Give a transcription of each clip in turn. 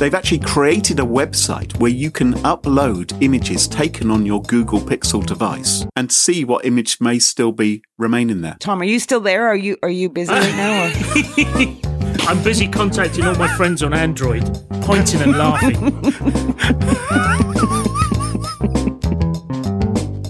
they've actually created a website where you can upload images taken on your Google Pixel device and see what image may still be remaining there. Thom, are you still there? Are you are you busy right now? Or? I'm busy contacting all my friends on Android, pointing and laughing.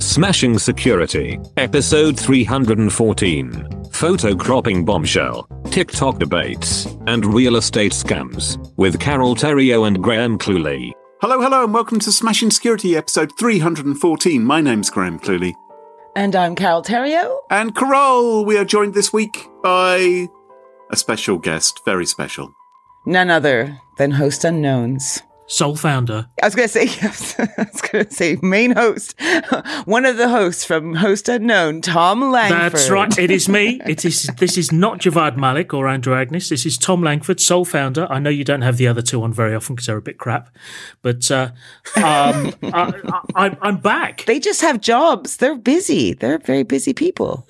Smashing Security, Episode 314 Photo Cropping Bombshell, TikTok Debates, and Real Estate Scams, with Carole Theriault and Graham Cluley. Hello, hello, and welcome to Smashing Security episode 314. My name's Graham Cluley. And I'm Carole Theriault. And Carole, we are joined this week by a special guest, very special. None other than host unknowns. Soul founder. I was going to say, yes, I was going to say main host, one of the hosts from Host Unknown, Thom Langford. That's right. It is me. It is. This is not Javvad Malik or Andrew Agnes. This is Thom Langford, Soul founder. I know you don't have the other two on very often because they're a bit crap, but uh, um, I, I, I'm back. They just have jobs. They're busy. They're very busy people.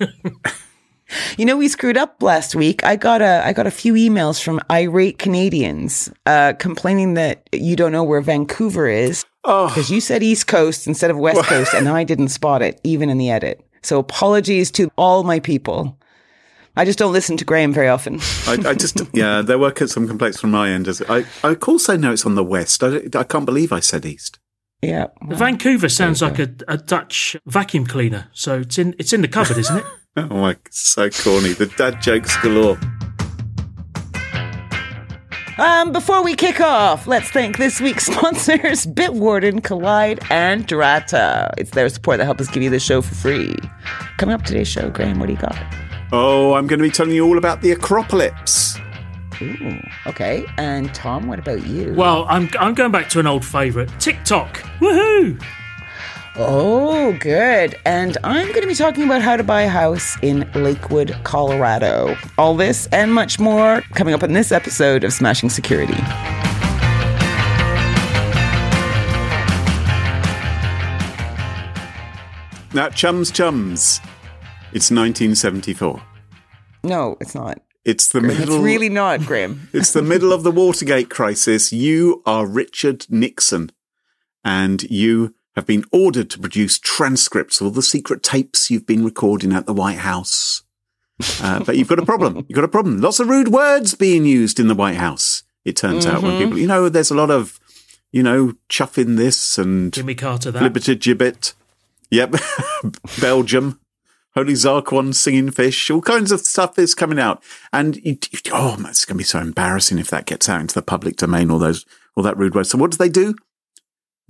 You know, we screwed up last week. I got a I got a few emails from irate Canadians uh, complaining that you don't know where Vancouver is because Oh, you said East Coast instead of West Coast, and I didn't spot it even in the edit. So apologies to all my people. I just don't listen to Graham very often. I, I just, yeah, there were some complaints from my end. As I, I also know it's on the west. I, I can't believe I said east. yeah. well, Vancouver sounds like a, a Dutch vacuum cleaner, so it's in it's in the cupboard, isn't it? Oh my, so corny. The dad jokes galore. Um, before we kick off, let's thank this week's sponsors, Bitwarden, Kolide, and Drata. It's their support that help us give you this show for free. Coming up today's show, Graham, what do you got? Oh, I'm going to be telling you all about the aCropalypse. Ooh, okay. And Thom, what about you? Well, I'm I'm going back to an old favourite, TikTok. Woohoo! Oh, good. And I'm going to be talking about how to buy a house in Lakewood, Colorado. All this and much more coming up in this episode of Smashing Security. Now, chums, chums. It's 1974. No, it's not. It's the It's middle. really not, Graham. It's the middle of the Watergate crisis. You are Richard Nixon, and you have been ordered to produce transcripts of all the secret tapes you've been recording at the White House. Uh, but you've got a problem. You've got a problem. Lots of rude words being used in the White House. It turns out when people, you know, there's a lot of, you know, chuffing this and Jimmy Carter, that. Liberty Gibbet. Yep. Belgium. Holy Zarquon singing fish. All kinds of stuff is coming out. And you, you- oh, it's going to be so embarrassing if that gets out into the public domain, all those, all that rude words. So what do they do?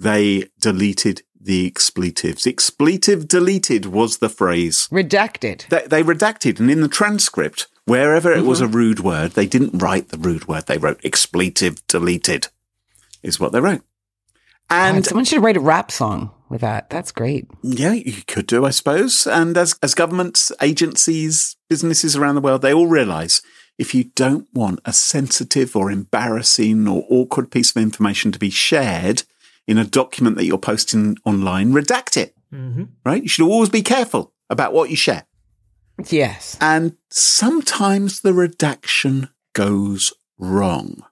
They deleted the expletives. Expletive deleted was the phrase. Redacted. They, they redacted, and in the transcript, wherever it was mm-hmm. a rude word, they didn't write the rude word. They wrote expletive deleted, is what they wrote. And God, someone should write a rap song with that. That's great. Yeah, you could do, I suppose. And as as governments, agencies, businesses around the world, they all realise if you don't want a sensitive or embarrassing or awkward piece of information to be shared in a document that you're posting online, redact it. hmm Right? You should always be careful about what you share. Yes. And sometimes the redaction goes wrong.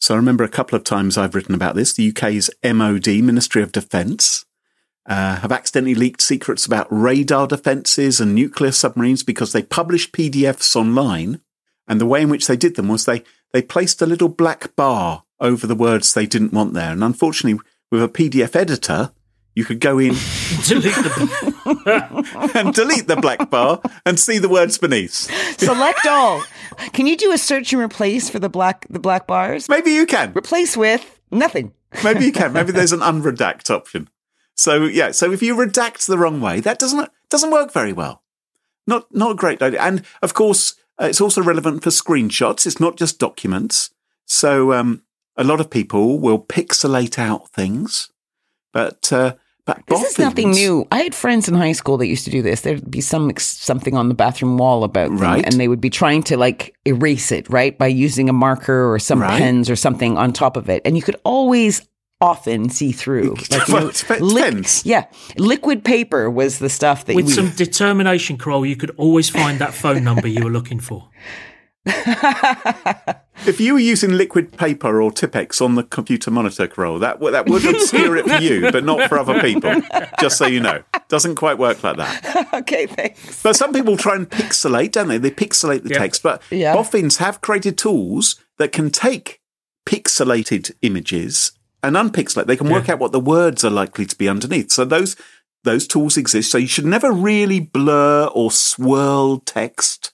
So I remember a couple of times I've written about this. The UK's MOD, Ministry of Defence, uh, have accidentally leaked secrets about radar defences and nuclear submarines because they published PDFs online. And the way in which they did them was they, they placed a little black bar over the words they didn't want there. And unfortunately, with a PDF editor, you could go in Delete the. and delete the black bar and see the words beneath. Select all. Can you do a search and replace for the black the black bars? Maybe you can. Replace with nothing. Maybe you can. Maybe there's an unredact option. So yeah. So if you redact the wrong way, that doesn't doesn't work very well. Not not a great idea. And of course, uh, it's also relevant for screenshots. It's not just documents. So um, a lot of people will pixelate out things, but uh, but This is nothing new. I had friends in high school that used to do this. There'd be some something on the bathroom wall about them, Right. and they would be trying to like erase it, right, by using a marker or some Right. pens or something on top of it, and you could always often see through. Like, you know, it dep- liq- depends. yeah, liquid paper was the stuff that With we. some determination, Carole, you could always find that phone number you were looking for. if you were using liquid paper or Tippex on the computer monitor, Carole, that w- that would obscure it for you, but not for other people. Just so you know, doesn't quite work like that. okay, thanks. But some people try and pixelate, don't they? They pixelate the Yeah. text. But Yeah. boffins have created tools that can take pixelated images and unpixelate. They can work out what the words are likely to be underneath. So those those tools exist. So you should never really blur or swirl text.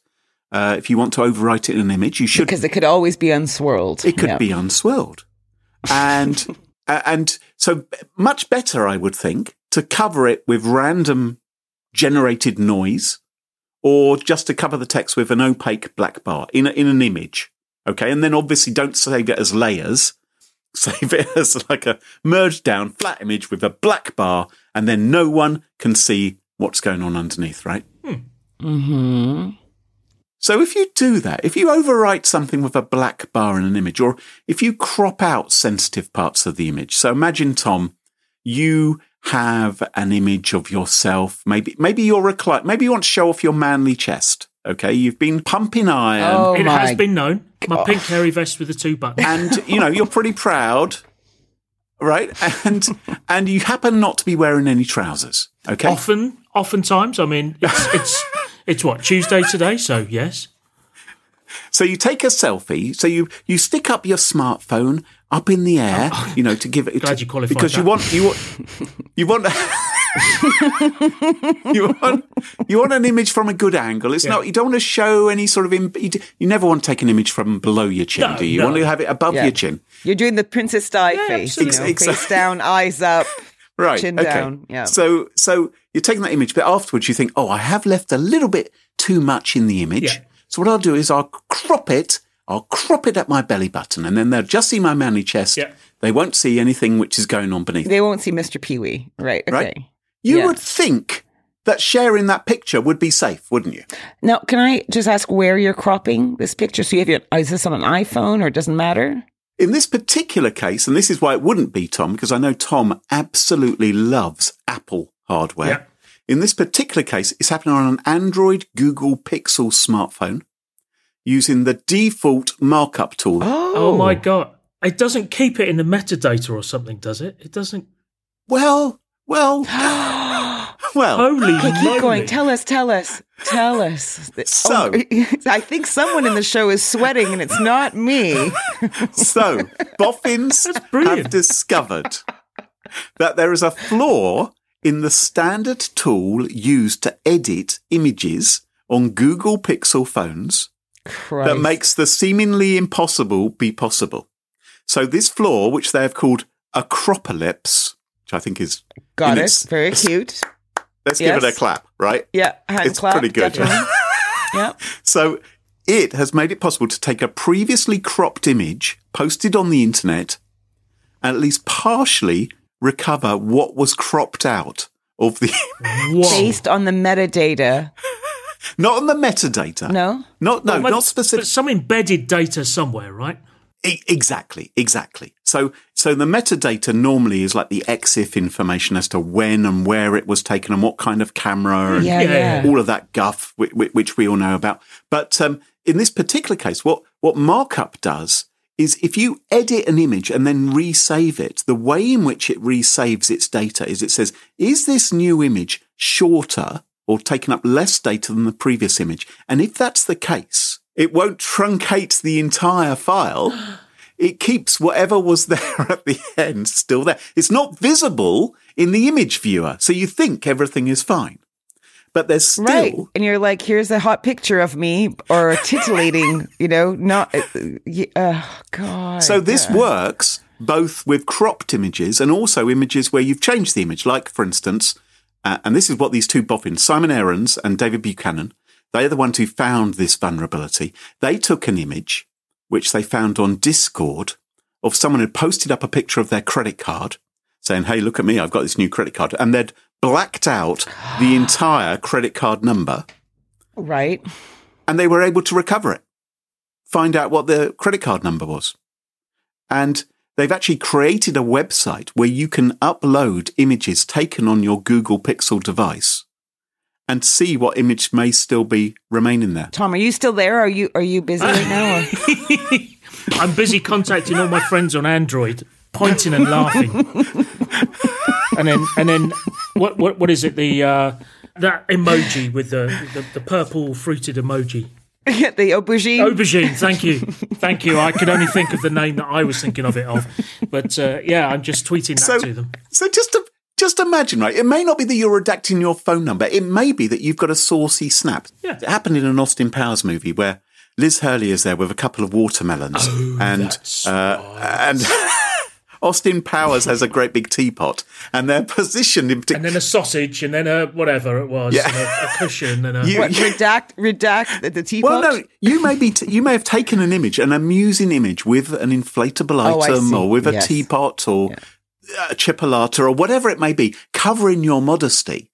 Uh, if you want to overwrite it in an image, you should Because it could always be unswirled. it could Yeah. be unswirled. And uh, and so much better, I would think, to cover it with random generated noise, or just to cover the text with an opaque black bar in a, in an image. Okay, and then obviously don't save it as layers. Save it as like a merged down flat image with a black bar, and then no one can see what's going on underneath. Right. hmm So if you do that, if you overwrite something with a black bar in an image, or if you crop out sensitive parts of the image, so imagine Thom, you have an image of yourself. Maybe maybe you're recli- Maybe you want to show off your manly chest. Okay, you've been pumping iron, Oh it has been known. My pink hairy vest with the two buttons. and you know you're pretty proud, right? And and you happen not to be wearing any trousers. Okay, Often, oftentimes, I mean, it's it's it's what Tuesday today, so yes. So you take a selfie. So you you stick up your smartphone up in the air, oh, oh. you know, to give it. Glad to- you qualified because you want you want you want you want you want an image from a good angle. It's not you don't want to show any sort of im- you, d- you never want to take an image from below your chin, No, do you? You want to have it above Yeah. your chin, You're doing the Princess Di face, you know, absolutely. face down, eyes up. Right? Chin okay. down, yeah. So so you're taking that image, but afterwards you think, oh, I have left a little bit too much in the image. Yeah. So what I'll do is I'll crop it. I'll crop it at my belly button, and then they'll just see my manly chest. Yeah. They won't see anything which is going on beneath. They won't see Mr. Pee Wee. Right. Okay. Right. You Yeah. would think that sharing that picture would be safe, wouldn't you? Now, can I just ask where you're cropping this picture? So you have your, is this on an iPhone or it doesn't matter? In this particular case, and this is why it wouldn't be Thom, because I know Thom absolutely loves Apple hardware. Yeah. In this particular case, it's happening on an Android Google Pixel smartphone using the default markup tool. Oh, oh my god. It doesn't keep it in the metadata or something, does it? It doesn't. Well, well, well. Holy Okay, keep moly. going. Tell us, tell us, tell us. So- Oh, I think someone in the show is sweating and it's not me. So, boffins brilliant. have discovered that there is a flaw in the standard tool used to edit images on Google Pixel phones Christ. that makes the seemingly impossible be possible. So, this flaw, which they have called aCropalypse, which I think is Got it. its- Very cute. Let's give it a clap, right? Yeah, hand It's clap. pretty good. yeah. So it has made it possible to take a previously cropped image posted on the internet and at least partially recover what was cropped out of the Whoa. Based on the metadata. not on the metadata. No? Not no, Well, maybe- not specific. But some embedded data somewhere, right? E- Exactly, exactly. So, so the metadata normally is like the EXIF information as to when and where it was taken and what kind of camera and Yeah, Yeah, yeah. yeah. all of that guff, which, which we all know about. But um, in this particular case, what what markup does is if you edit an image and then resave it, the way in which it resaves its data is it says, is this new image shorter or taken up less data than the previous image? And if that's the case, it won't truncate the entire file. It keeps whatever was there at the end still there. It's not visible in the image viewer. So you think everything is fine. But there's still Right. And you're like, here's a hot picture of me or titillating, you know, not, uh, oh, God. So this works both with cropped images and also images where you've changed the image. Like, for instance, uh, and this is what these two boffins, Simon Aarons and David Buchanan, they're the ones who found this vulnerability. They took an image which they found on Discord of someone who posted up a picture of their credit card saying, Hey, look at me. I've got this new credit card. And they'd blacked out the entire credit card number Right. and they were able to recover it, find out what the credit card number was. And they've actually created a website where you can upload images taken on your Google Pixel device and see what image may still be remaining there. Thom, are you still there? Are you, are you busy right now? I'm busy contacting all my friends on Android, pointing and laughing. and then, and then, what, what, what is it? The uh, that emoji with the, the the purple fruited emoji. the aubergine. Aubergine. Thank you, thank you. I could only think of the name that I was thinking of it of, but uh, yeah, I'm just tweeting that So, to them. so just to, just imagine, right? It may not be that you're redacting your phone number. It may be that you've got a saucy snap. Yeah. It happened in an Austin Powers movie where Liz Hurley is there with a couple of watermelons, and that's uh, and Austin Powers has a great big teapot, and they're positioned in particular. And then a sausage, and then a whatever it was, Yeah. and a, a cushion, and a You- What, redact, redact the, the teapot. Well, no, you may be t- you may have taken an image, an amusing image with an inflatable Oh, item, see. or with a teapot, or a chipolata, or whatever it may be, covering your modesty.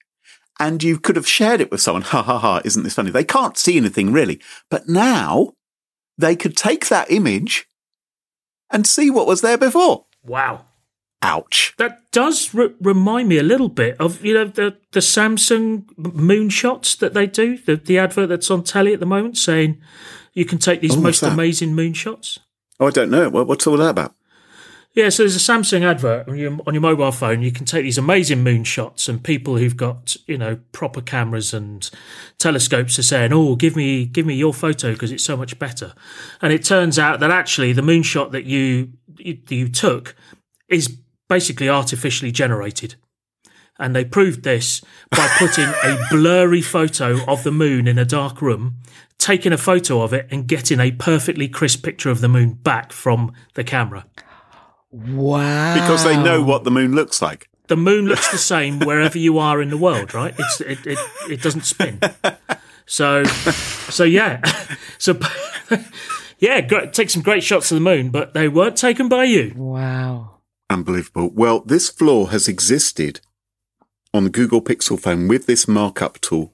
And you could have shared it with someone. Ha ha ha! Isn't this funny? They can't see anything really, but now they could take that image and see what was there before. wow. Ouch! That does re- remind me a little bit of you know the the Samsung moonshots that they do. The the advert that's on telly at the moment saying you can take these Oh, most amazing moonshots. Oh, I don't know. What, what's all that about? Yeah, so there's a Samsung advert on your, on your mobile phone. You can take these amazing moonshots, and people who've got you know proper cameras and telescopes are saying, "Oh, give me give me your photo because it's so much better." And it turns out that actually the moonshot that you you, you took is basically artificially generated. And they proved this by putting a blurry photo of the moon in a dark room, taking a photo of it, and getting a perfectly crisp picture of the moon back from the camera. Wow. Because they know what the moon looks like. the moon looks the same wherever you are in the world, right? It's it it, it doesn't spin. So so yeah, so yeah, great, take some great shots of the moon, but they weren't taken by you. Wow. Unbelievable. Well, this flaw has existed on the Google Pixel phone with this markup tool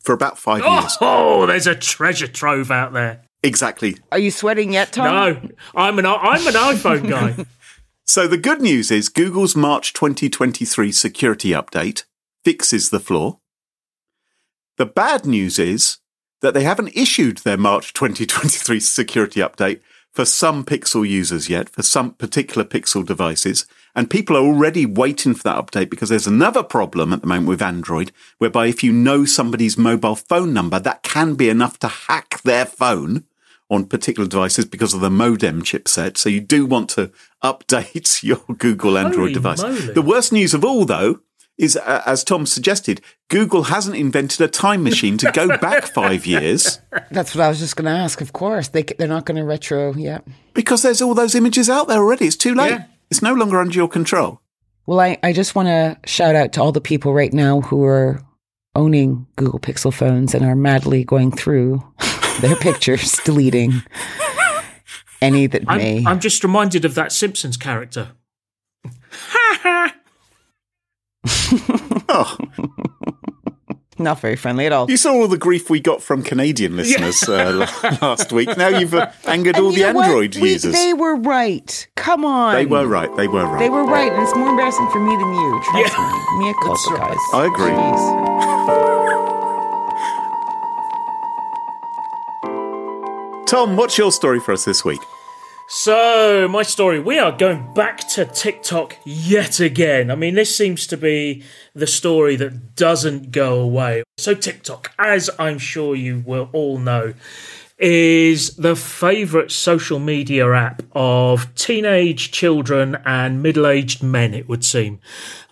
for about five years. Oh, there's a treasure trove out there. Exactly. Are you sweating yet, Thom? No, I'm an I'm an iPhone guy. So the good news is Google's March 2023 security update fixes the flaw. The bad news is that they haven't issued their March 2023 security update for some Pixel users yet, for some particular Pixel devices. And people are already waiting for that update because there's another problem at the moment with Android, whereby if you know somebody's mobile phone number, that can be enough to hack their phone on particular devices because of the modem chipset. So you do want to update your Google Android Holy device. moly. The worst news of all, though, is uh, as Thom suggested, Google hasn't invented a time machine to go back five years That's what I was just going to ask. Of course, they they're not going to retro. Yeah. because there's all those images out there already. It's too late. Yeah. It's no longer under your control. Well, I, I just want to shout out to all the people right now who are owning Google Pixel phones and are madly going through their pictures, deleting any that may. I'm, I'm just reminded of that Simpsons character. Oh, not very friendly at all. you saw all the grief we got from Canadian listeners uh, last week. Now you've uh, angered all And the you know? Android We- users. they were right. Come on. They were right. They were right. They were right, and it's more embarrassing for me than you. Trust Yeah. me. Me a culpa, That's right. guys. I agree. Thom, what's your story for us this week? So, my story, we are going back to TikTok yet again. I mean, this seems to be the story that doesn't go away. So, TikTok, as I'm sure you will all know, is the favorite social media app of teenage children and middle aged men, it would seem.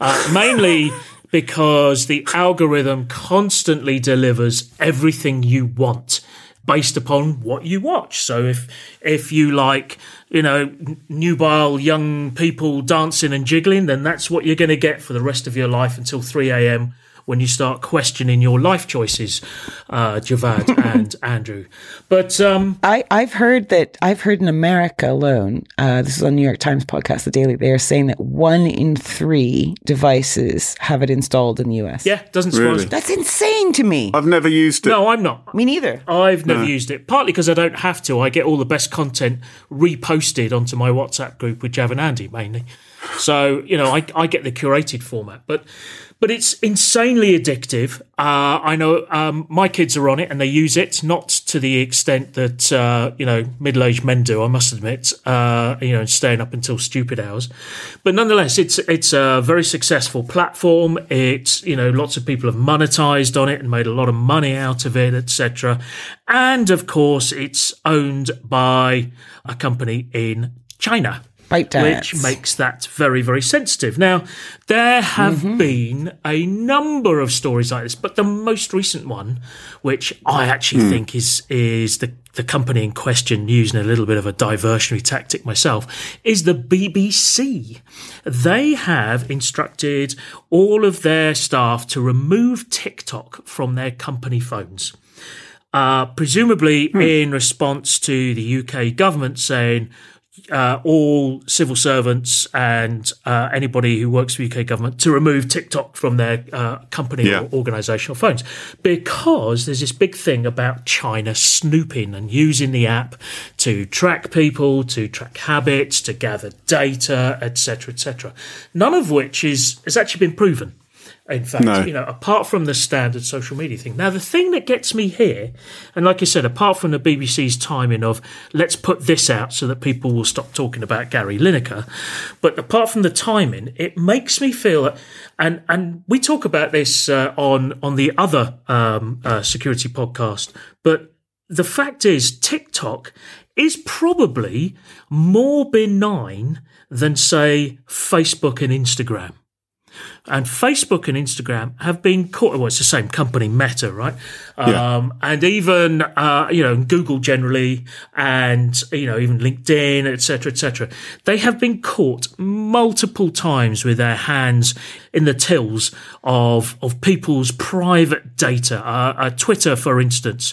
Uh, mainly because the algorithm constantly delivers everything you want based upon what you watch. So if if you like, you know, nubile young people dancing and jiggling, then that's what you're going to get for the rest of your life until 3 a.m. when you start questioning your life choices, uh, Javvad and Andrew. But um, I, I've heard that I've heard in America alone, uh, this is on New York Times podcast, The Daily, they are saying that one in three devices have it installed in the US. yeah, doesn't surprise Really? me. That's insane to me. I've never used it. No, I'm not. me neither. I've never used it, partly because I don't have to. I get all the best content reposted onto my WhatsApp group with Jav and Andy mainly. So, you know, I, I get the curated format. But but it's insanely addictive. Uh, I know um, my kids are on it and they use it, not to the extent that uh, you know middle-aged men do. I must admit, uh, you know, staying up until stupid hours. But nonetheless, it's it's a very successful platform. It's you know lots of people have monetized on it and made a lot of money out of it, etc. And of course, it's owned by a company in China ByteDance. which makes that very, very sensitive. Now, there have Mm-hmm. been a number of stories like this, but the most recent one, which I actually think is is the the company in question using a little bit of a diversionary tactic myself, is the BBC. They have instructed all of their staff to remove TikTok from their company phones. Uh, presumably in response to the UK government saying uh, all civil servants and uh, anybody who works for the UK government to remove TikTok from their uh, company Yeah. or organisational phones because there's this big thing about China snooping and using the app to track people, to track habits, to gather data, etc., etc. None of which is has actually been proven. In fact, No. you know, apart from the standard social media thing. Now, the thing that gets me here, and like I said, apart from the BBC's timing of let's put this out so that people will stop talking about Gary Lineker, but apart from the timing, it makes me feel that, and and we talk about this uh, on on the other um, uh, security podcast, but the fact is, TikTok is probably more benign than say Facebook and Instagram. And Facebook and Instagram have been caught. Well, it's the same company, Meta, right? Yeah. Um, and even uh, you know Google generally, and you know even LinkedIn, etc., etc. They have been caught multiple times with their hands in the tills of of people's private data. Uh, uh, Twitter, for instance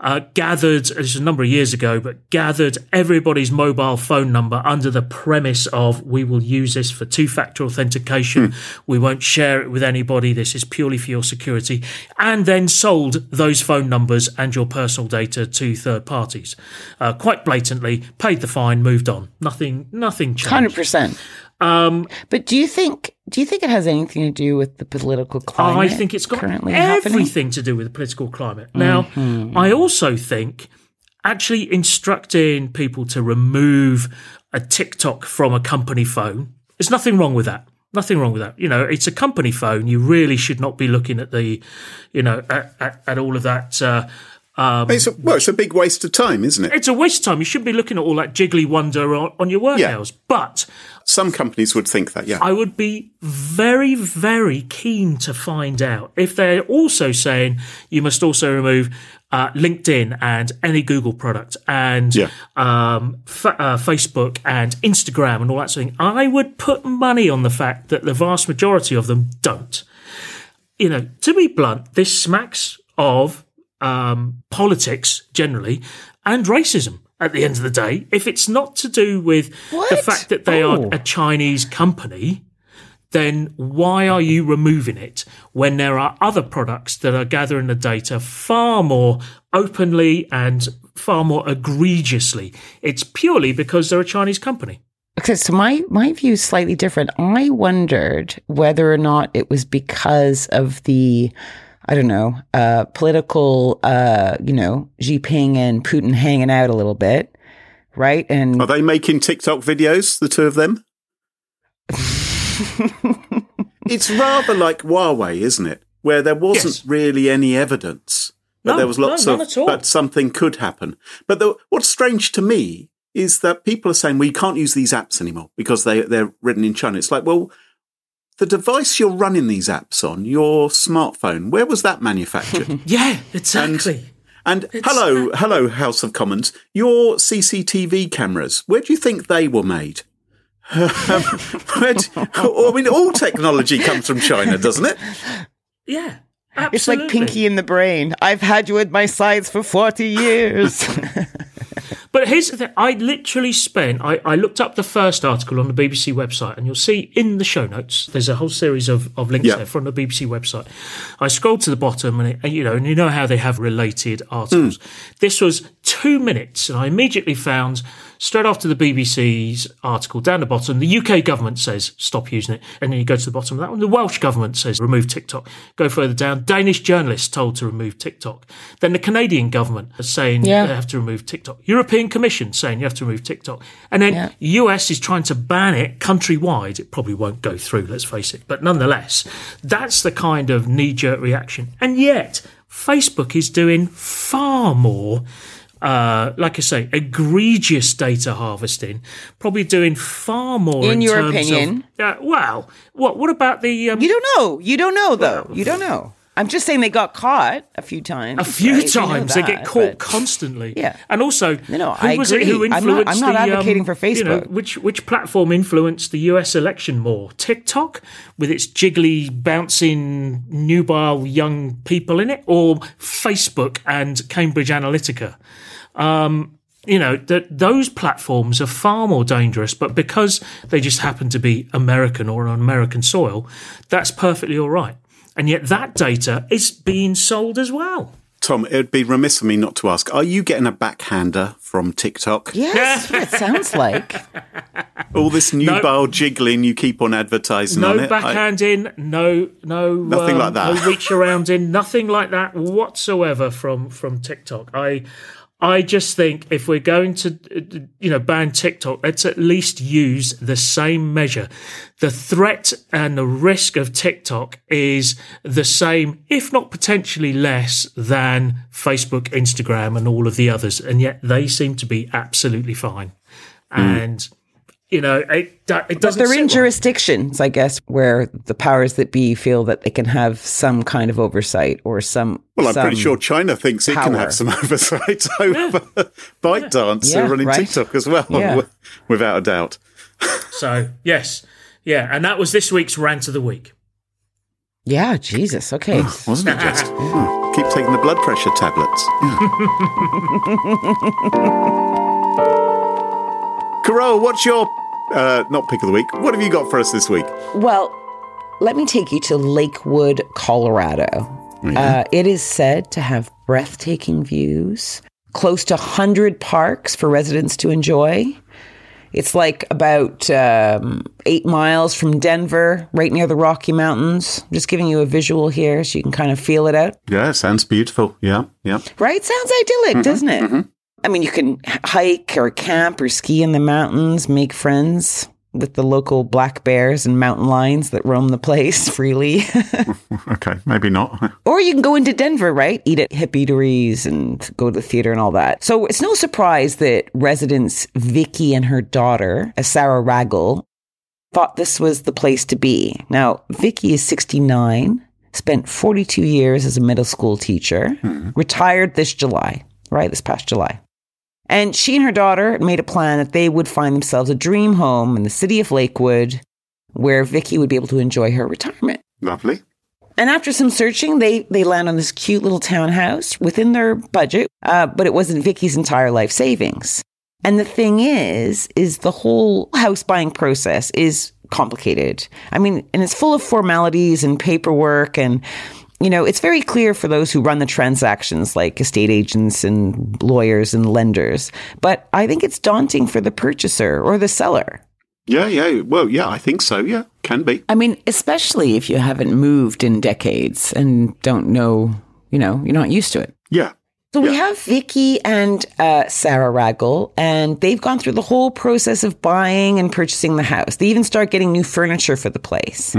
uh, gathered, this was a number of years ago, but gathered everybody's mobile phone number under the premise of we will use this for two factor authentication. We won't share it with anybody. This is purely for your security. And then sold those phone numbers and your personal data to third parties. Uh, quite blatantly, paid the fine, moved on. Nothing, nothing changed. Hundred percent. Um, But do you think do you think it has anything to do with the political climate? I think it's got currently happening? everything to do with the political climate. Now, Mm-hmm. I also think actually instructing people to remove a TikTok from a company phone, there's nothing wrong with that. Nothing wrong with that. You know, it's a company phone. You really should not be looking at the, you know, at, at, at all of that. Uh, um, It's a, well, it's a big waste of time, isn't it? it's a waste of time. You shouldn't be looking at all that jiggly wonder on, on your work Yeah. hours. But Some companies would think that, yeah. I would be very, very keen to find out if they're also saying you must also remove uh, LinkedIn and any Google product and Yeah. um, fa- uh, Facebook and Instagram and all that sort of thing. I would put money on the fact that the vast majority of them don't. You know, to be blunt, this smacks of um, politics generally and racism. At the end of the day, if it's not to do with the fact that they Oh. are a Chinese company, then why are you removing it when there are other products that are gathering the data far more openly and far more egregiously? It's purely because they're a Chinese company. Okay, so my my view is slightly different. I wondered whether or not it was because of the I don't know, uh, political, uh, you know, Xi Jinping and Putin hanging out a little bit, right? And Are they making TikTok videos, the two of them? it's rather like Huawei, isn't it? Where there wasn't Yes. really any evidence, but No, there was lots no, of, none at all. but something could happen. But the, what's strange to me is that people are saying, well, you can't use these apps anymore because they, they're written in China. It's like, well, the device you're running these apps on, your smartphone, where was that manufactured? Yeah, exactly. And hello, hello, House of Commons. Your CCTV cameras, where do you think they were made? Um, I mean, all technology comes from China, doesn't it? yeah, absolutely. it's like Pinky in the Brain. I've had you at my sides for forty years. But here's the thing: I literally spent. I, I looked up the first article on the BBC website, and you'll see in the show notes. There's a whole series of, of links Yeah. there from the BBC website. I scrolled to the bottom, and, it, and you know, and you know how they have related articles. Hmm. This was two minutes. And I immediately found straight after the BBC's article down the bottom, the UK government says stop using it. And then you go to the bottom of that one, the Welsh government says remove TikTok. Go further down, Danish journalists told to remove TikTok. Then the Canadian government is saying Yeah. they have to remove TikTok. European Commission saying you have to remove TikTok. And then Yeah. US is trying to ban it countrywide. It probably won't go through, let's face it. But nonetheless, that's the kind of knee jerk reaction. And yet, Facebook is doing far more. Uh, like I say, egregious data harvesting, probably doing far more. In In, your opinion? Of, uh, well, what what about the um, You don't know. You don't know though. You don't know. I'm just saying they got caught a few times. a few right? We know times they get caught constantly. Yeah. and also, No, no, who I was it who agree. I'm not- influenced I'm not the, advocating um, for You know, Facebook. which which platform influenced the U.S. election more? TikTok with its jiggly, bouncing, nubile young people in it, or Facebook and Cambridge Analytica? Um, you know that those platforms are far more dangerous, but because they just happen to be American or on American soil, that's perfectly all right. And yet that data is being sold as well. Thom, it would be remiss of me not to ask: Are you getting a backhander from TikTok? Yes, it sounds like. All this nubile jiggling you keep on advertising No on it. I- no, no, Nothing um, like that. No reach around in, nothing like that whatsoever from from TikTok. I, I just think if we're going to, you know, ban TikTok, let's at least use the same measure. The threat and the risk of TikTok is the same, if not potentially less, than Facebook, Instagram, and all of the others, and yet they seem to be absolutely fine. Hmm. And you know, it it doesn't. they're in right. jurisdictions, I guess, where the powers that be feel that they can have some kind of oversight or some. Well, I'm some- pretty sure China thinks it can have some oversight over ByteDance Yeah, who running right. TikTok as well, Yeah. without a doubt. So yes, yeah, and that was this week's rant of the week. Yeah, Jesus. Okay. Wasn't it just? Hmm, Keep taking the blood pressure tablets. Carole, what's your, uh, not pick of the week, what have you got for us this week? Well, let me take you to Lakewood, Colorado. Uh, it is said to have breathtaking views, close to 100 parks for residents to enjoy. It's like about um, eight miles from Denver, right near the Rocky Mountains. I'm just giving you a visual here so you can kind of feel it out. Yeah, sounds beautiful. Yeah, yeah. Right? Sounds idyllic, doesn't it? I mean, you can hike or camp or ski in the mountains, make friends with the local black bears and mountain lions that roam the place freely. Okay, maybe not. or you can go into Denver, right? Eat at hip eateries and go to the theater and all that. So it's no surprise that residents Vicky and her daughter, Sarah Raggle, thought this was the place to be. Now, Vicky is 69, spent 42 years as a middle school teacher, hmm. retired this July, right? This past July. And she and her daughter made a plan that they would find themselves a dream home in the city of Lakewood where Vicky would be able to enjoy her retirement. Lovely. And after some searching, they they land on this cute little townhouse within their budget, uh, but it wasn't Vicky's entire life savings. And the thing is, is the whole house buying process is complicated. I mean, and it's full of formalities and paperwork and you know, it's very clear for those who run the transactions like estate agents and lawyers and lenders. But I think it's daunting for the purchaser or the seller. Yeah, yeah. Well, yeah, I think so. Yeah, can be. I mean, especially if you haven't moved in decades and don't know, you know, you're not used to it. Yeah. So we Yeah. have Vicky and uh, Sarah Raggle, and they've gone through the whole process of buying and purchasing the house. They even start getting new furniture for the place.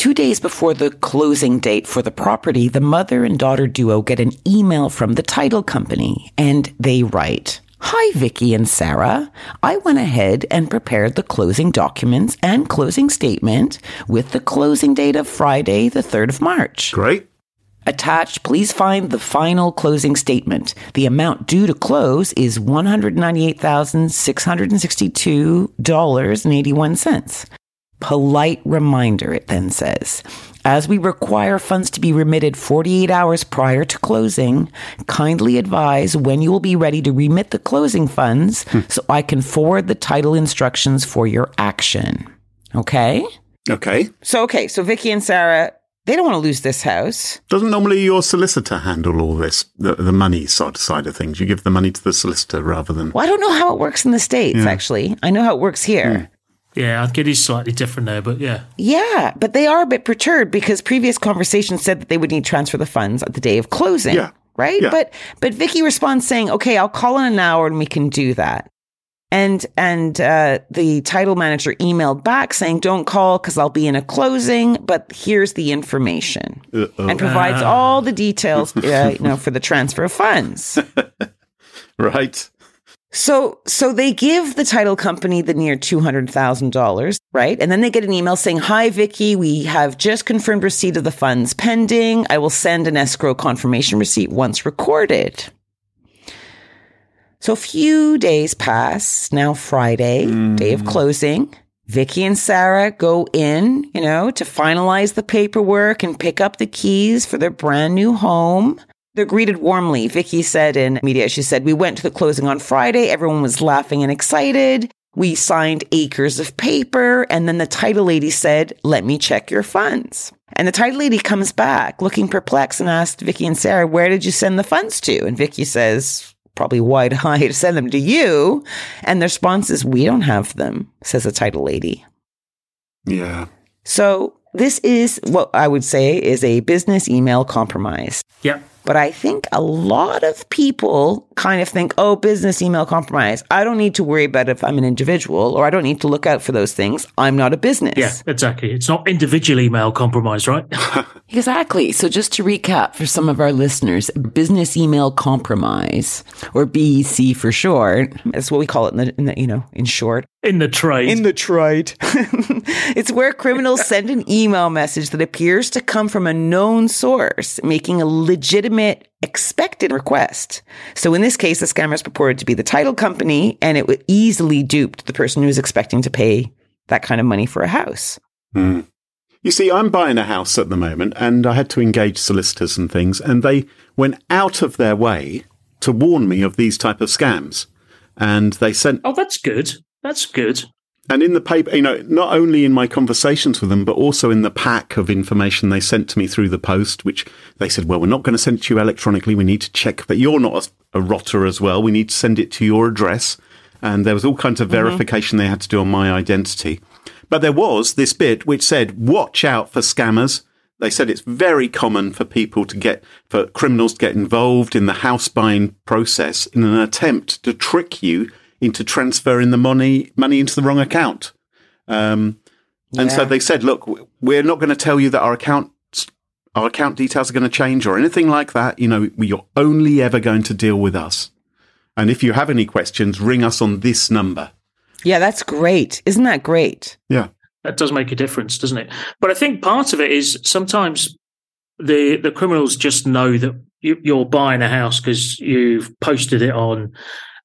Two days before the closing date for the property, the mother and daughter duo get an email from the title company, and they write. Hi, Vicky and Sarah. I went ahead and prepared the closing documents and closing statement with the closing date of Friday, the 3rd of March. Great. Attached, please find the final closing statement. The amount due to close is $198,662.81. Polite reminder, it then says. As we require funds to be remitted 48 hours prior to closing, kindly advise when you will be ready to remit the closing funds hmm. so I can forward the title instructions for your action. Okay? Okay. So, okay, so Vicky and Sarah, They don't want to lose this house. Doesn't normally your solicitor handle all this, the, the money side, side of things? You give the money to the solicitor rather than. Well, I don't know how it works in the States, Yeah. actually. I know how it works here. Hmm. Yeah, I think it is slightly different there, but yeah. Yeah, but they are a bit perturbed because previous conversations said that they would need to transfer the funds at the day of closing. Yeah. Right? Yeah. But but Vicky responds saying, "Okay, I'll call in an hour and we can do that." And and uh, the title manager emailed back saying, "Don't call because I'll be in a closing, but here's the information." Uh-oh. And provides all the details, uh, you know, for the transfer of funds. Right. So, so they give the title company the near two hundred thousand dollars, right? And then they get an email saying, "Hi, Vicky, we have just confirmed receipt of the funds pending. I will send an escrow confirmation receipt once recorded." So, a few days pass. Now, Friday, day of mm. closing. Vicky and Sarah go in, you know, to finalize the paperwork and pick up the keys for their brand new home. They're greeted warmly. Vicky said in media, she said, We went to the closing on Friday. Everyone was laughing and excited. We signed acres of paper. And then the title lady said, Let me check your funds. And the title lady comes back looking perplexed and asked Vicky and Sarah, Where did you send the funds to? And Vicky says, Probably wide high to send them to you. And the response is, We don't have them, says the title lady. Yeah. So this is what I would say is a business email compromise. Yeah. But I think a lot of people kind of think, oh, business email compromise. I don't need to worry about if I'm an individual or I don't need to look out for those things. I'm not a business. Yeah, exactly. It's not individual email compromise, right? Exactly. So just to recap for some of our listeners, business email compromise or BEC for short. That's what we call it in the, in the you know, in short. In the trade. In the trade. it's where criminals send an email message that appears to come from a known source, making a legitimate expected request. So in this case, the scammers purported to be the title company and it would easily duped the person who was expecting to pay that kind of money for a house. Hmm. You see, I'm buying a house at the moment and I had to engage solicitors and things, and they went out of their way to warn me of these type of scams. And they sent, oh, that's good. That's good. and in the paper, you know, not only in my conversations with them, but also in the pack of information they sent to me through the post, which they said, well, we're not going to send it to you electronically. We need to check that you're not a, a rotter as well. We need to send it to your address. And there was all kinds of mm-hmm. verification they had to do on my identity. But there was this bit which said, watch out for scammers. They said it's very common for people to get, for criminals to get involved in the house buying process in an attempt to trick you into transferring the money, money into the wrong account. Um, and so they said, look, we're not going to tell you that our account, our account details are going to change or anything like that. You know, you're only ever going to deal with us. And if you have any questions, ring us on this number. Yeah, that's great. Isn't that great? Yeah. That does make a difference, doesn't it? But I think part of it is sometimes the the criminals just know that you're buying a house because you've posted it on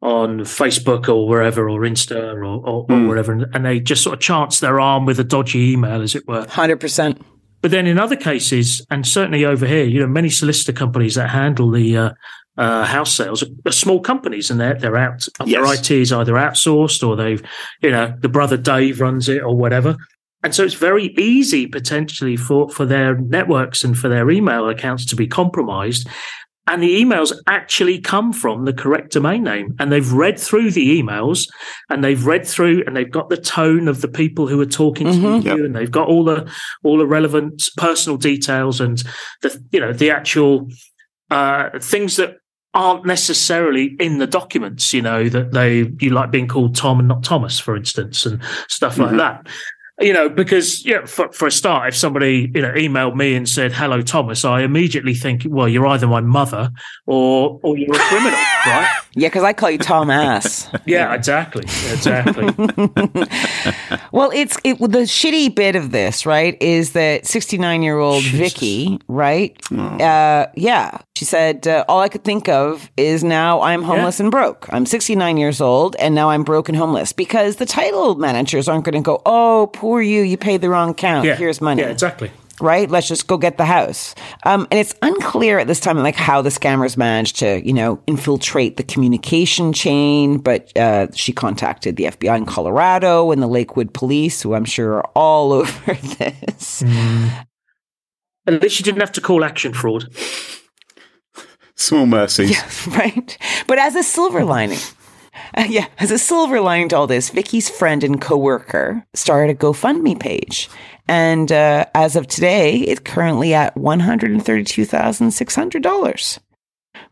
on Facebook or wherever or Insta or, or, or Mm. wherever, and they just sort of chance their arm with a dodgy email, as it were. 100%. But then in other cases, and certainly over here, you know, many solicitor companies that handle the uh, uh, house sales are, are small companies, and they're they're out. Their IT is either outsourced or they've, you know, the brother Dave runs it or whatever. And so it's very easy potentially for for their networks and for their email accounts to be compromised. And the emails actually come from the correct domain name. And they've read through the emails and they've read through and they've got the tone of the people who are talking to Mhm. you and they've got all the all the relevant personal details and the you know the actual uh, things that aren't necessarily in the documents. You know that they you like being called Thom and not Thomas, for instance, and stuff like Mhm. that. You know, because yeah, for, for a start, if somebody you know emailed me and said "Hello, Thomas," I immediately think, well, you're either my mother or or you're a criminal, right? Yeah, because I call you Tom Ass. Yeah, exactly, exactly. Well, it's it. The shitty bit of this, right, is that 69 year old Vicky, right? Uh, yeah, she said uh, all I could think of is now I'm homeless and broke. I'm 69 years old and now I'm broke and homeless because the title managers aren't going to go, oh, poor you, you paid the wrong count. Yeah, Here's money. Yeah, exactly. Right? Let's just go get the house. Um, and it's unclear at this time, like how the scammers managed to, you know, infiltrate the communication chain. But uh, she contacted the FBI in Colorado and the Lakewood police, who I'm sure are all over this. At least you didn't have to call action fraud. Small mercies. Yeah, right. But as a silver lining, uh, yeah, as a silver lining to all this, Vicky's friend and coworker started a GoFundMe page, and uh, as of today, it's currently at one hundred and thirty-two thousand six hundred dollars,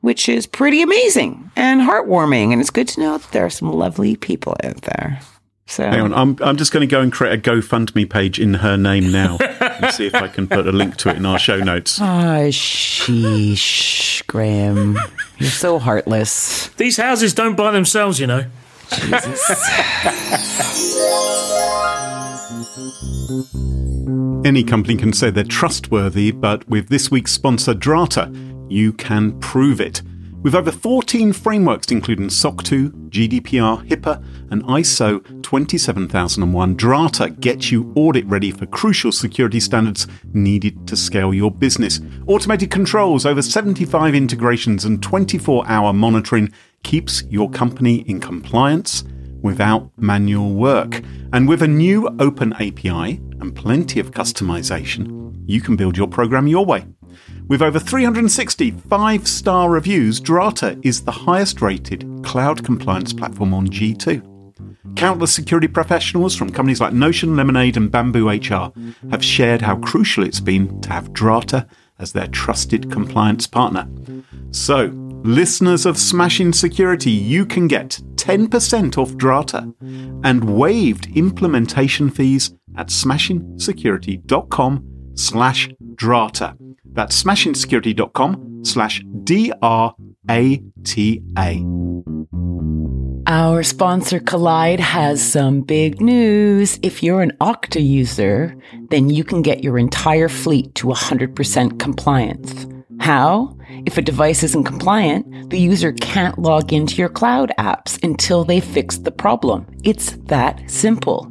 which is pretty amazing and heartwarming. And it's good to know that there are some lovely people out there. So Hang on, I'm I'm just going to go and create a GoFundMe page in her name now and see if I can put a link to it in our show notes. Ah, sheesh, Graham. You're so heartless. These houses don't buy themselves, you know. Any company can say they're trustworthy, but with this week's sponsor, Drata, you can prove it. With over 14 frameworks, including SOC 2, GDPR, HIPAA, and ISO 27001, Drata gets you audit ready for crucial security standards needed to scale your business. Automated controls, over 75 integrations, and 24 hour monitoring keeps your company in compliance without manual work. And with a new open API and plenty of customization, you can build your program your way. With over 360 five star reviews, Drata is the highest rated cloud compliance platform on G2. Countless security professionals from companies like Notion, Lemonade, and Bamboo HR have shared how crucial it's been to have Drata as their trusted compliance partner. So, listeners of Smashing Security, you can get 10% off Drata and waived implementation fees at smashingsecurity.com slash Drata. That's smashingsecurity.com slash D-R-A-T-A. Our sponsor Kolide has some big news. If you're an Okta user, then you can get your entire fleet to 100% compliance. How? If a device isn't compliant, the user can't log into your cloud apps until they fix the problem. It's that simple.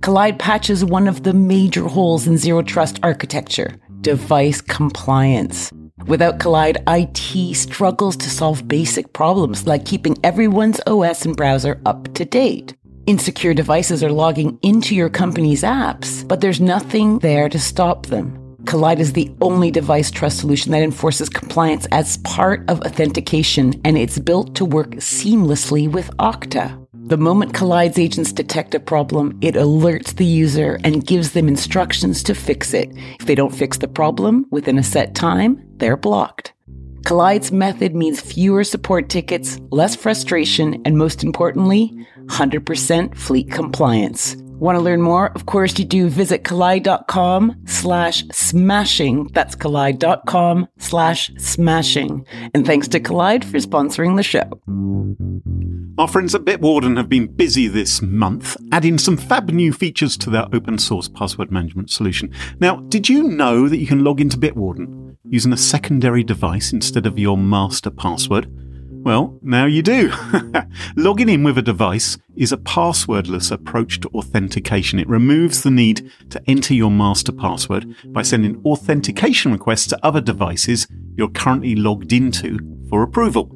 Kolide patches one of the major holes in zero trust architecture device compliance. Without Kolide, IT struggles to solve basic problems like keeping everyone's OS and browser up to date. Insecure devices are logging into your company's apps, but there's nothing there to stop them. Kolide is the only device trust solution that enforces compliance as part of authentication, and it's built to work seamlessly with Okta. The moment Kolide's agents detect a problem, it alerts the user and gives them instructions to fix it. If they don't fix the problem within a set time, they're blocked. Kolide's method means fewer support tickets, less frustration, and most importantly, 100% fleet compliance. Want to learn more? Of course you do. Visit kolide.com slash smashing. That's kolide.com slash smashing. And thanks to Kolide for sponsoring the show. Our friends at Bitwarden have been busy this month, adding some fab new features to their open source password management solution. Now, did you know that you can log into Bitwarden using a secondary device instead of your master password? Well, now you do. Logging in with a device is a passwordless approach to authentication. It removes the need to enter your master password by sending authentication requests to other devices you're currently logged into for approval.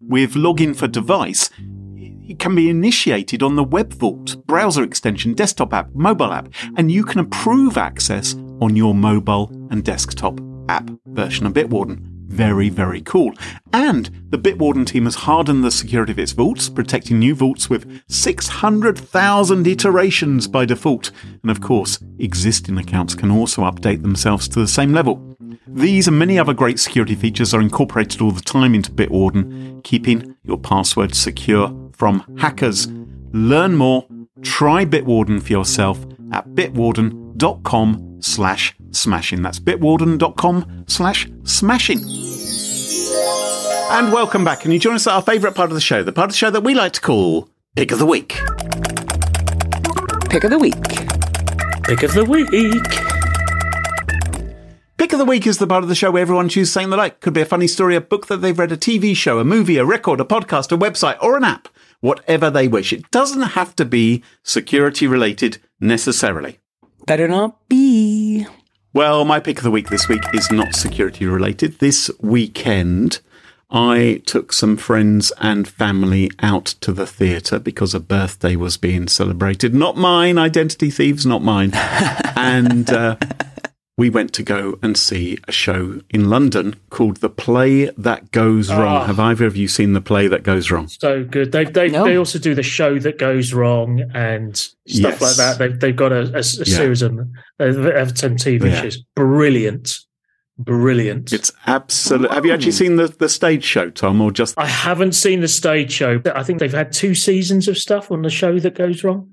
With Login for Device, it can be initiated on the Web Vault browser extension, desktop app, mobile app, and you can approve access on your mobile and desktop app version of Bitwarden. Very, very cool. And the Bitwarden team has hardened the security of its vaults, protecting new vaults with 600,000 iterations by default. And of course, existing accounts can also update themselves to the same level. These and many other great security features are incorporated all the time into Bitwarden, keeping your password secure from hackers. Learn more, try Bitwarden for yourself at bitwarden.com slash smashing. That's bitwarden.com slash smashing. And welcome back. And you join us at our favourite part of the show, the part of the show that we like to call Pick of the Week. Pick of the week. Pick of the week. Pick of the Week is the part of the show where everyone chooses something they like. Could be a funny story, a book that they've read, a TV show, a movie, a record, a podcast, a website, or an app. Whatever they wish. It doesn't have to be security related necessarily. Better not be. Well, my pick of the week this week is not security related. This weekend, I took some friends and family out to the theatre because a birthday was being celebrated. Not mine, identity thieves, not mine. and uh, we went to go and see a show in London called The Play That Goes Wrong. Ah. Have either of you seen The Play That Goes Wrong? So good. They they No. they also do the show that goes wrong and stuff Yes. like that. They've they've got a, a, a Yeah. series of of Everton TV Yeah. shows. Brilliant, brilliant. It's absolute. Have you actually seen the, the stage show, Thom, or just I haven't seen the stage show. but I think they've had two seasons of stuff on the show that goes wrong.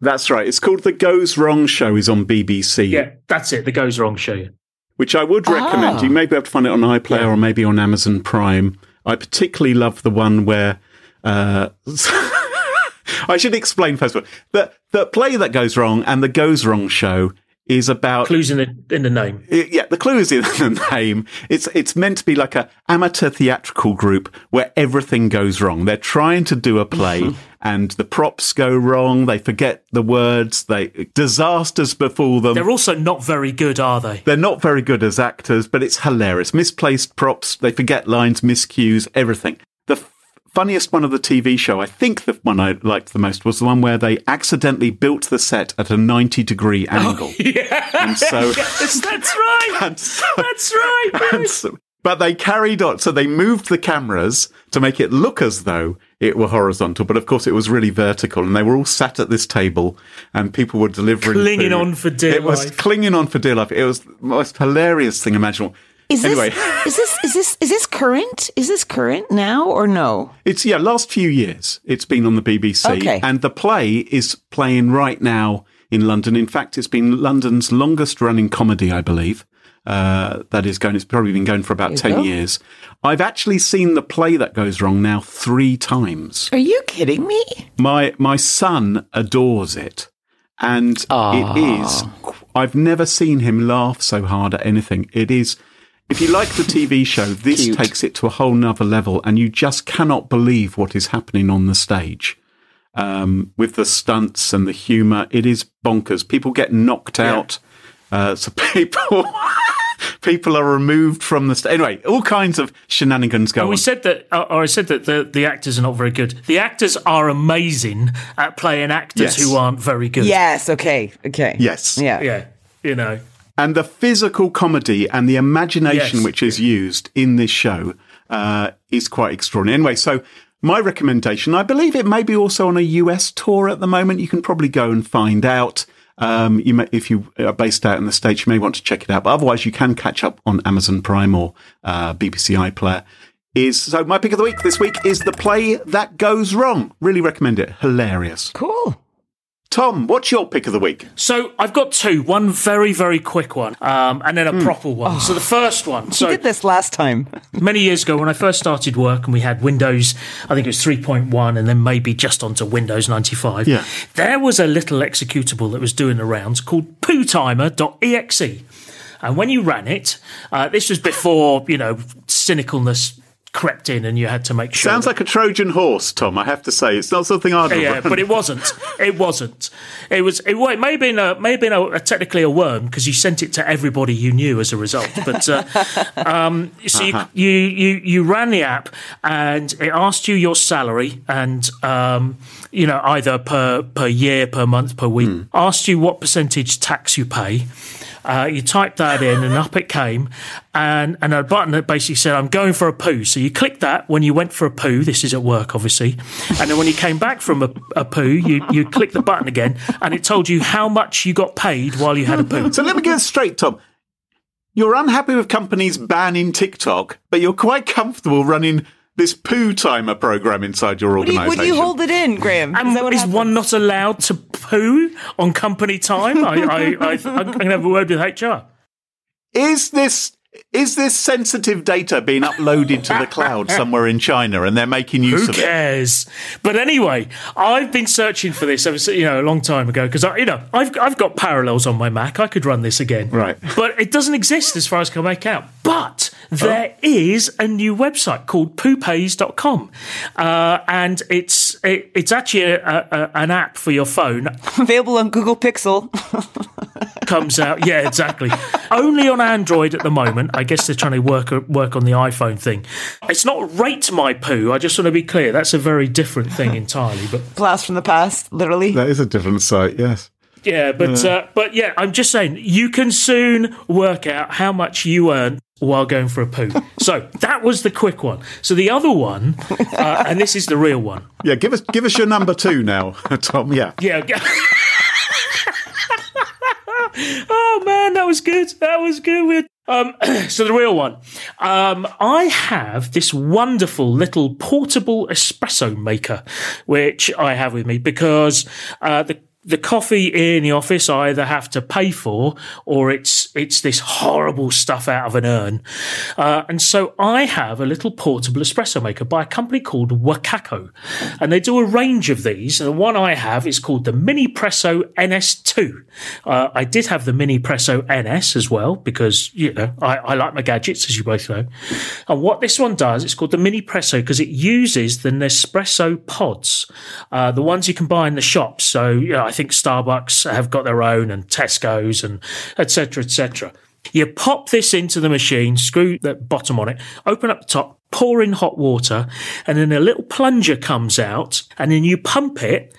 That's right. It's called The Goes Wrong Show. is on BBC. Yeah, that's it. The goes wrong show. which I would recommend. Ah. You may be able to find it on iPlayer Yeah. or maybe on Amazon Prime. I particularly love the one where. Uh, I should explain first of all the the play that goes wrong and the goes wrong show is about Clues in the in the name. I- yeah, the clue is in the name. It's it's meant to be like a amateur theatrical group where everything goes wrong. They're trying to do a play mm-hmm. and the props go wrong. They forget the words. They disasters befall them. They're also not very good, are they? They're not very good as actors, but it's hilarious. Misplaced props, they forget lines, miscues, everything. The funniest one of the TV show, I think the one I liked the most, was the one where they accidentally built the set at a 90 degree oh, angle. Yeah, And so, yes, that's right. so, That's right. yes. so- but they carried on. So they moved the cameras to make it look as though it were horizontal, but of course it was really vertical. And they were all sat at this table, and people were delivering, Clinging food. on for dear It was clinging on for dear life. It was the most hilarious thing imaginable. Is this Anyway. is this is this is this current? Is this current now or no? It's yeah, last few years it's been on the BBC, Okay. and the play is playing right now in London. In fact, it's been London's longest running comedy, I believe. Uh, that is going. It's probably been going for about you ten go. years. I've actually seen the play that goes wrong now three times. Are you kidding me? My my son adores it, and it is. I've never seen him laugh so hard at anything. It is. If you like the TV show, this Cute. takes it to a whole nother level, and you just cannot believe what is happening on the stage. Um, with the stunts and the humour, it is bonkers. People get knocked out. Uh, so people people are removed from the stage. Anyway, all kinds of shenanigans go And on. we said that, uh, or I said that the, the actors are not very good. The actors are amazing at playing actors Yes. who aren't very good. Yes. Okay. Okay. Yes. Yeah. Yeah. You know. And the physical comedy and the imagination Yes. which is used in this show uh, is quite extraordinary. Anyway, so my recommendation, I believe it may be also on a US tour at the moment. You can probably go and find out. Um, you may, if you are based out in the States, you may want to check it out. But otherwise, you can catch up on Amazon Prime or uh, BBC iPlayer. Is so my pick of the week this week is the play that goes wrong. Really recommend it. Hilarious. Cool. Thom, what's your pick of the week? So I've got two. One very, very quick one, um, and then a proper one. So the first one. You So did this last time. many years ago when I first started work and we had Windows, I think it was 3.1 and then maybe just onto Windows 95. Yeah. There was a little executable that was doing the rounds called pootimer.exe. And when you ran it, uh, this was before, you know, cynicalness crept in and you had to make sure. Sounds like a Trojan horse, Thom. I have to say, it's not something I'd yeah, run. but it wasn't. It wasn't. It was. It, well, it may have been a may have been a, a technically a worm because you sent it to everybody you knew as a result. But uh, um, so Uh-huh. you, you you you ran the app and it asked you your salary and um, you know either per per year, per month, per week. Hmm. Asked you what percentage tax you pay. Uh, you typed that in, and up it came, and and a button that basically said, "I'm going for a poo." So you clicked that when you went for a poo. This is at work, obviously, and then when you came back from a, a poo, you you clicked the button again, and it told you how much you got paid while you had a poo. So let me get straight, Thom. You're unhappy with companies banning TikTok, but you're quite comfortable running this poo timer program inside your Would you, organisation. would you hold it in, Graham? And Is that what is one not allowed to poo on company time? I, I, I, I'm going to have a word with HR. Is this is this sensitive data being uploaded to the cloud somewhere in China, and they're making use Who of it? Who cares? But anyway, I've been searching for this ever you know a long time ago because I, you know, I've I've got parallels on my Mac. I could run this again, Right. But it doesn't exist as far as I can make out. But there is a new website called poopays.com. Uh, and it's it, it's actually a, a, an app for your phone available on Google Pixel? comes out. Yeah, exactly. Only on Android at the moment. I guess they're trying to work work on the iPhone thing. It's not rate my poo. I just want to be clear. That's a very different thing entirely. But Blast from the past, literally. That is a different site, yes. Yeah, but uh, but yeah, I'm just saying you can soon work out how much you earn while going for a poo. so that was the quick one. So the other one, uh, and this is the real one. Yeah, give us give us your number two now, Thom. Yeah. Yeah. oh man, that was good. That was good. Um, so the real one. Um, I have this wonderful little portable espresso maker, which I have with me because uh, the the coffee in the office I either have to pay for or it's it's this horrible stuff out of an urn. Uh, and so I have a little portable espresso maker by a company called Wacaco. And they do a range of these. And the one I have is called the Minipresso NS2. Uh, I did have the Minipresso NS as well because, you know, I, I like my gadgets, as you both know. And what this one does, it's called the Minipresso because it uses the Nespresso pods, uh, the ones you can buy in the shops. So, you know, I think Starbucks have got their own and Tesco's and et cetera, et cetera. You pop this into the machine, screw the bottom on it, open up the top, pour in hot water, and then a little plunger comes out, and then you pump it,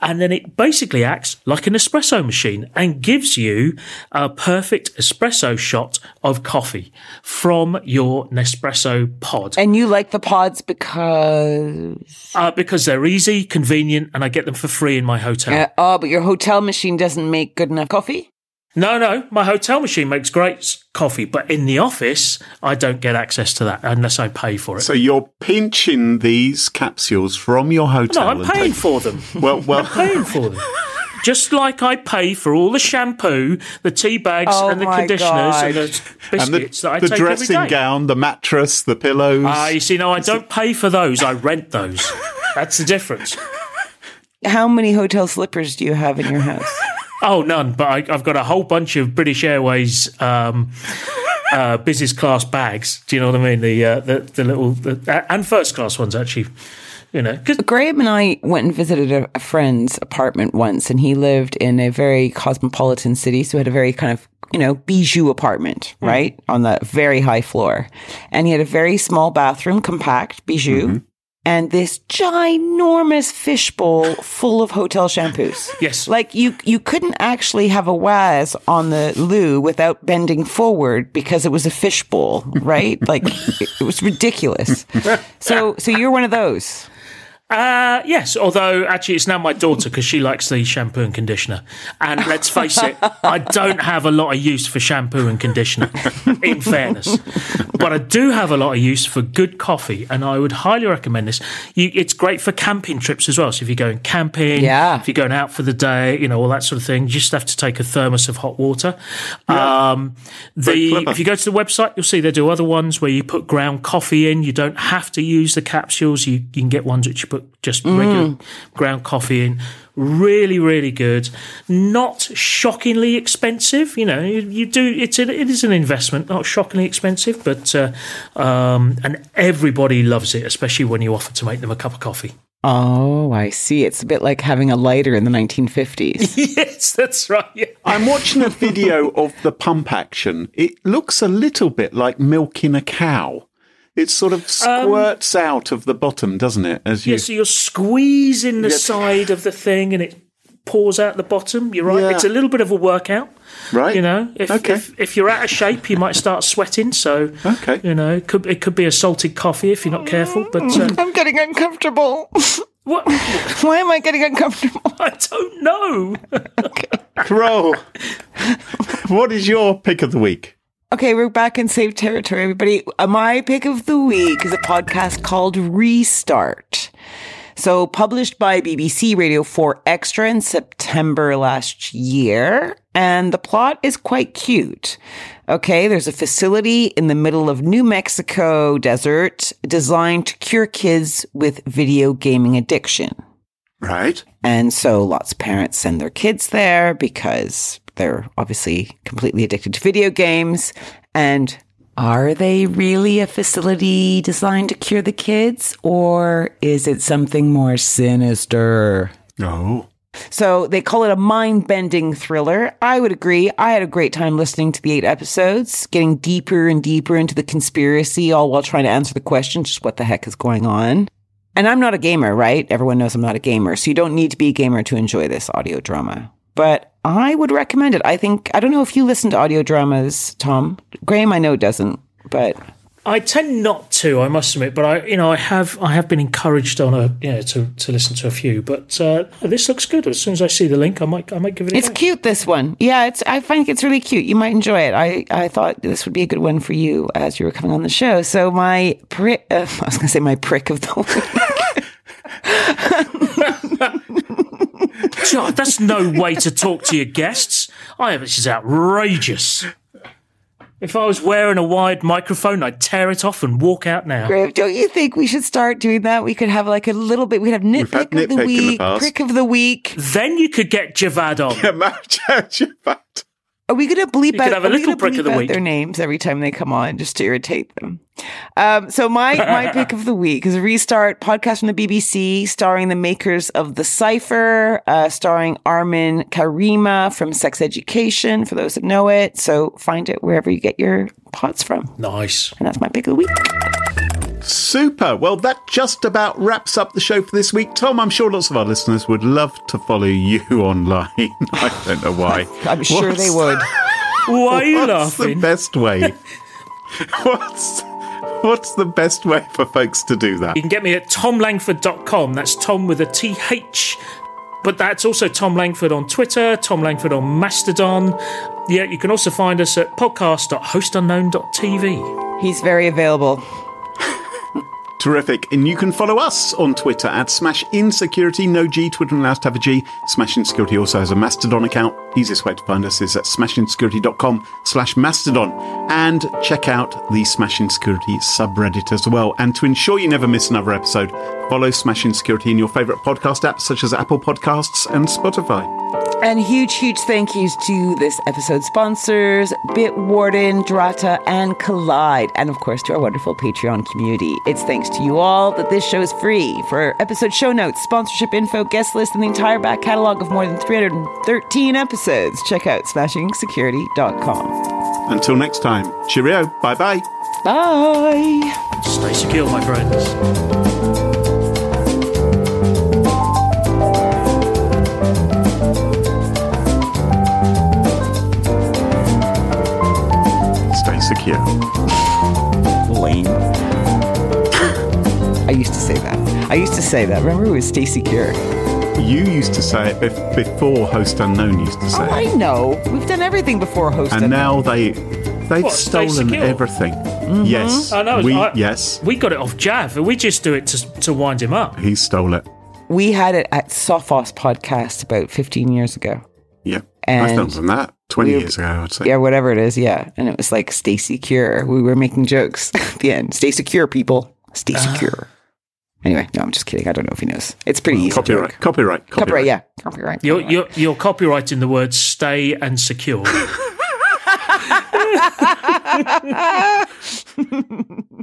and then it basically acts like an espresso machine and gives you a perfect espresso shot of coffee from your Nespresso pod. And you like the pods because Uh, because they're easy, convenient, and I get them for free in my hotel. uh, oh, but your hotel machine doesn't make good enough coffee. No, no, my hotel machine makes great coffee, but in the office, I don't get access to that unless I pay for it. So you're pinching these capsules from your hotel. no, I'm paying take- for them. Well, well, I'm paying for them. Just like I pay for all the shampoo, the tea bags, Oh and the my conditioners and God. the and the, biscuits that I the take dressing every day. gown, the mattress, the pillows. Ah, you see, no, I don't pay for those. I rent those. That's the difference. How many hotel slippers do you have in your house? Oh, none. But I, I've got a whole bunch of British Airways um, uh, business class bags. Do you know what I mean? The uh, the, the little the, and first class ones actually. You know, 'cause- Graham and I went and visited a, a friend's apartment once, and he lived in a very cosmopolitan city, so he had a very kind of you know bijou apartment, right, on the very high floor, and he had a very small bathroom, compact bijou. And this ginormous fishbowl full of hotel shampoos. Yes. Like you, you couldn't actually have a waz on the loo without bending forward because it was a fishbowl, right? like it, it was ridiculous. So, so you're one of those. Uh, yes, although actually it's now my daughter because she likes the shampoo and conditioner. And let's face it, I don't have a lot of use for shampoo and conditioner, in fairness. But I do have a lot of use for good coffee, and I would highly recommend this. You, it's great for camping trips as well. So if you're going camping, Yeah. if you're going out for the day, you know, all that sort of thing, you just have to take a thermos of hot water. Um, the, if you go to the website, you'll see they do other ones where you put ground coffee in. You don't have to use the capsules. You, you can get ones which you put just regular ground coffee in. Really, really good. Not shockingly expensive. You know, you, you do it's a, it is an investment. Not shockingly expensive, but uh, um, and everybody loves it, especially when you offer to make them a cup of coffee. Oh, I see. It's a bit like having a lighter in the 1950s. yes, that's right. Yeah. I'm watching a video of the pump action. It looks a little bit like milking a cow. It sort of squirts out of the bottom, doesn't it? As you Yeah, so you're squeezing the Yeah. side of the thing and it pours out the bottom. You're right. Yeah. It's a little bit of a workout. right, You know, if, Okay. if if you're out of shape, you might start sweating. So, Okay. you know, it could it could be a salted coffee if you're not careful. But uh, I'm getting uncomfortable. what? Why am I getting uncomfortable? I don't know. Carole. what is your pick of the week? Okay, we're back in safe territory, everybody. Uh, My pick of the week is a podcast called Restart. So, published by BBC Radio 4 Extra in September last year. And the plot is quite cute. Okay, there's a facility in the middle of New Mexico desert designed to cure kids with video gaming addiction. Right. And so lots of parents send their kids there because they're obviously completely addicted to video games. And are they really a facility designed to cure the kids or is it something more sinister? No. So they call it a mind bending thriller. I would agree. I had a great time listening to the eight episodes, getting deeper and deeper into the conspiracy, all while trying to answer the question just what the heck is going on. And I'm not a gamer, right? Everyone knows I'm not a gamer. So you don't need to be a gamer to enjoy this audio drama. But I would recommend it. I think I don't know if you listen to audio dramas, Thom. Graham, I know doesn't, but I tend not to, I must admit, but I, you know, I have, I have been encouraged on a, you know, to, to listen to a few. But uh, this looks good. As soon as I see the link, I might, I might give it. A it's go. cute. This one, yeah, it's. I find it's really cute. You might enjoy it. I, I thought this would be a good one for you as you were coming on the show. So my prick, uh, I was going to say my prick of the week. God, that's no way to talk to your guests. I this is outrageous. If I was wearing a wired microphone, I'd tear it off and walk out now. Graham, don't you think we should start doing that? We could have like a little bit. We'd have had nitpick of the in the week, prick of the week. Then you could get Javvad on. Are we going to bleep You out? could have a little gonna prick of bleep the out week. Their names every time they come on, just to irritate them. Um, so my my pick of the week is a restart podcast from the BBC, starring the makers of The Cipher, uh, starring Armin Karima from Sex Education. For those that know it, so find it wherever you get your pods from, Nice. and that's my pick of the week. Super. Well, that just about wraps up the show for this week. Thom, I'm sure lots of our listeners would love to follow you online. I don't know why. I'm sure they would. Why are you What's the best way? what's what's the best way for folks to do that? You can get me at thomlangford.com. That's Thom with a TH. But that's also Thom Langford on Twitter, Thom Langford on Mastodon. Yeah, you can also find us at podcast.hostunknown.tv. He's very available. Terrific. And you can follow us on Twitter at Smash Insecurity. No G, Twitter allows to have a G. Smash Insecurity also has a Mastodon account. Easiest way to find us is at smashinsecurity.com slash Mastodon. And check out the Smash Insecurity subreddit as well. And to ensure you never miss another episode, follow Smash Insecurity in your favourite podcast apps such as Apple Podcasts and Spotify. And huge, huge thank yous to this episode's sponsors, Bitwarden, Drata, and Kolide. And of course, to our wonderful Patreon community. It's thanks to you all that this show is free. For episode show notes, sponsorship info, guest list, and the entire back catalog of more than 313 episodes, check out smashingsecurity.com. Until next time, cheerio. Bye bye. Bye. Stay secure, my friends. Secure. Lame. I used to say that. I used to say that. Remember, it was Stacey Cure. You used to say it bef- before Host Unknown used to say Oh, I know. We've done everything before host. And Unknown. now they they've What, stolen everything. Mm-hmm. Yes. I know. We I- yes. We got it off Jav. We just do it to, to wind him up. He stole it. we had it at Sophos podcast about 15 years ago. Yep. And I've done that. Twenty we- years ago, I'd say. Yeah, whatever it is. Yeah. And it was like Stacey Cure. We were making jokes at the end. Stay secure, people. Stay Ah. secure. Anyway, no, I'm just kidding. I don't know if he knows. It's pretty easy. Copyright. joke. Copyright. Copyright, yeah. Copyright. You're, you're, you're copyrighting the words stay and secure. yeah.